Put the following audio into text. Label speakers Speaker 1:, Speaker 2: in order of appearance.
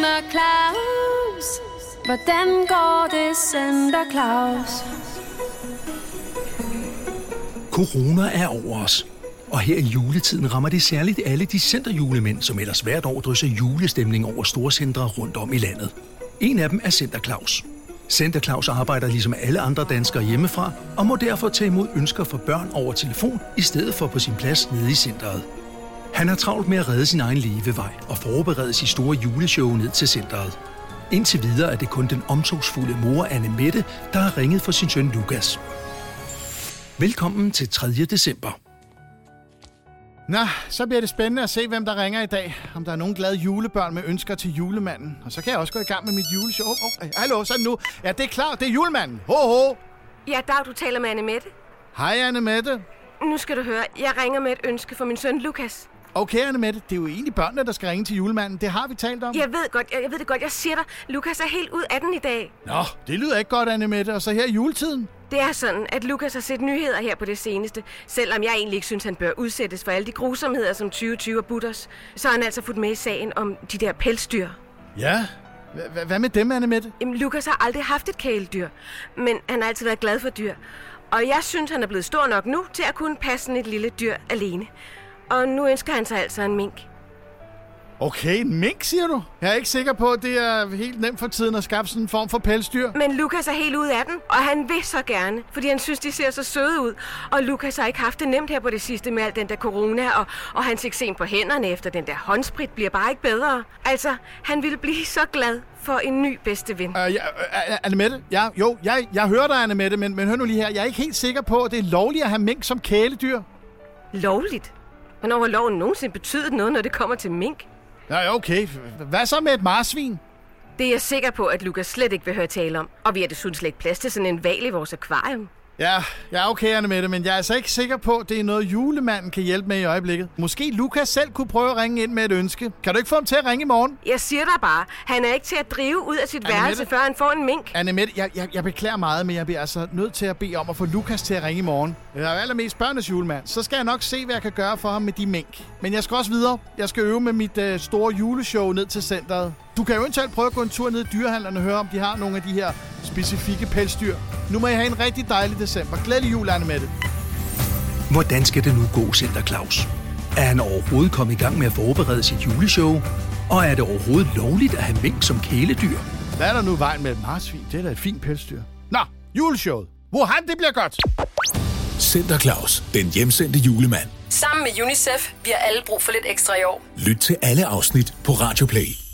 Speaker 1: Santa Claus? Hvordan går det, Santa Claus?
Speaker 2: Corona er over os. Og her i juletiden rammer det særligt alle de centerjulemænd, som ellers hvert år drysser julestemning over storcentre rundt om i landet. En af dem er Center Claus. Center Claus arbejder ligesom alle andre danskere hjemmefra, og må derfor tage imod ønsker fra børn over telefon, i stedet for på sin plads nede i centret. Han har travlt med at redde sin egen levevej og forberede sit store juleshow ned til centret. Indtil videre er det kun den omsorgsfulde mor Anne Mette, der har ringet for sin søn Lukas. Velkommen til 3. december.
Speaker 3: Nå, så bliver det spændende at se, hvem der ringer i dag. Om der er nogen glade julebørn med ønsker til julemanden. Og så kan jeg også gå i gang med mit juleshow. Oh, oh, hallo, så nu. Ja, det er klart, det er julemanden. Ho, ho.
Speaker 4: Ja, Dag, du taler med Anne Mette.
Speaker 3: Hej, Anne Mette.
Speaker 4: Nu skal du høre, jeg ringer med et ønske for min søn Lukas.
Speaker 3: Okay, Anne Mette, det er jo egentlig børnene, der skal ringe til julemanden. Det har vi talt om.
Speaker 4: Jeg ved godt, jeg, jeg ved det godt. Jeg siger dig, Lukas er helt ud af den i dag.
Speaker 3: Nå, det lyder ikke godt, Anne Mette. Og så her i juletiden.
Speaker 4: Det er sådan, at Lukas har set nyheder her på det seneste. Selvom jeg egentlig ikke synes, han bør udsættes for alle de grusomheder, som 2020 og butters, så har han altså fulgt med i sagen om de der pelsdyr.
Speaker 3: Ja, hvad med dem, Anne Mette?
Speaker 4: Jamen, Lukas har aldrig haft et kæledyr, men han har altid været glad for dyr. Og jeg synes, han er blevet stor nok nu til at kunne passe sådan et lille dyr alene. Og nu ønsker han sig altså en mink.
Speaker 3: Okay, en mink, siger du? Jeg er ikke sikker på, at det er helt nemt for tiden at skabe sådan en form for pelsdyr.
Speaker 4: Men Lukas er helt ude af den, og han vil så gerne, fordi han synes, de ser så søde ud. Og Lukas har ikke haft det nemt her på det sidste med al den der corona, og, og hans eksem på hænderne efter den der håndsprit bliver bare ikke bedre. Altså, han ville blive så glad for en ny bedste ven.
Speaker 3: Uh, ja, uh, Anne Mette, ja, jo, jeg, jeg hører dig, Anne Mette, men, men hør nu lige her. Jeg er ikke helt sikker på, at det er lovligt at have mink som kæledyr.
Speaker 4: Lovligt? Hvornår har loven nogensinde betydet noget, når det kommer til mink?
Speaker 3: Ja, okay. Hvad så med et marsvin?
Speaker 4: Det er jeg sikker på, at Lukas slet ikke vil høre tale om. Og vi har desuden slet ikke plads til sådan en val i vores akvarium.
Speaker 3: Ja, ja, okay, Anne Mette, men jeg er altså ikke sikker på, at det er noget, julemanden kan hjælpe med i øjeblikket. Måske Lukas selv kunne prøve at ringe ind med et ønske. Kan du ikke få ham til at ringe i morgen?
Speaker 4: Jeg siger dig bare, han er ikke til at drive ud af sit
Speaker 3: Anne
Speaker 4: værelse, før han får en mink.
Speaker 3: Anne Mette, jeg, jeg, jeg beklager meget, men jeg bliver altså nødt til at bede om at få Lukas til at ringe i morgen. Jeg er allermest børnenes julemand, så skal jeg nok se, hvad jeg kan gøre for ham med de mink. Men jeg skal også videre. Jeg skal øve med mit øh, store juleshow ned til centret. Du kan jo eventuelt prøve at gå en tur ned i dyrehandlerne og høre, om de har nogle af de her specifikke pelsdyr. Nu må I have en rigtig dejlig december. Glædelig jul, Anne Mette.
Speaker 2: Hvordan skal det nu gå, Center Claus? Er han overhovedet kommet i gang med at forberede sit juleshow? Og er det overhovedet lovligt at have mink som kæledyr?
Speaker 3: Hvad er der nu vejen med et marsvin? Det er da et fint pelsdyr. Nå, juleshowet. Wuhan, det bliver godt.
Speaker 5: Center Claus, den hjemsendte julemand.
Speaker 6: Sammen med UNICEF, vi har alle brug for lidt ekstra i år.
Speaker 5: Lyt til alle afsnit på Radio Play.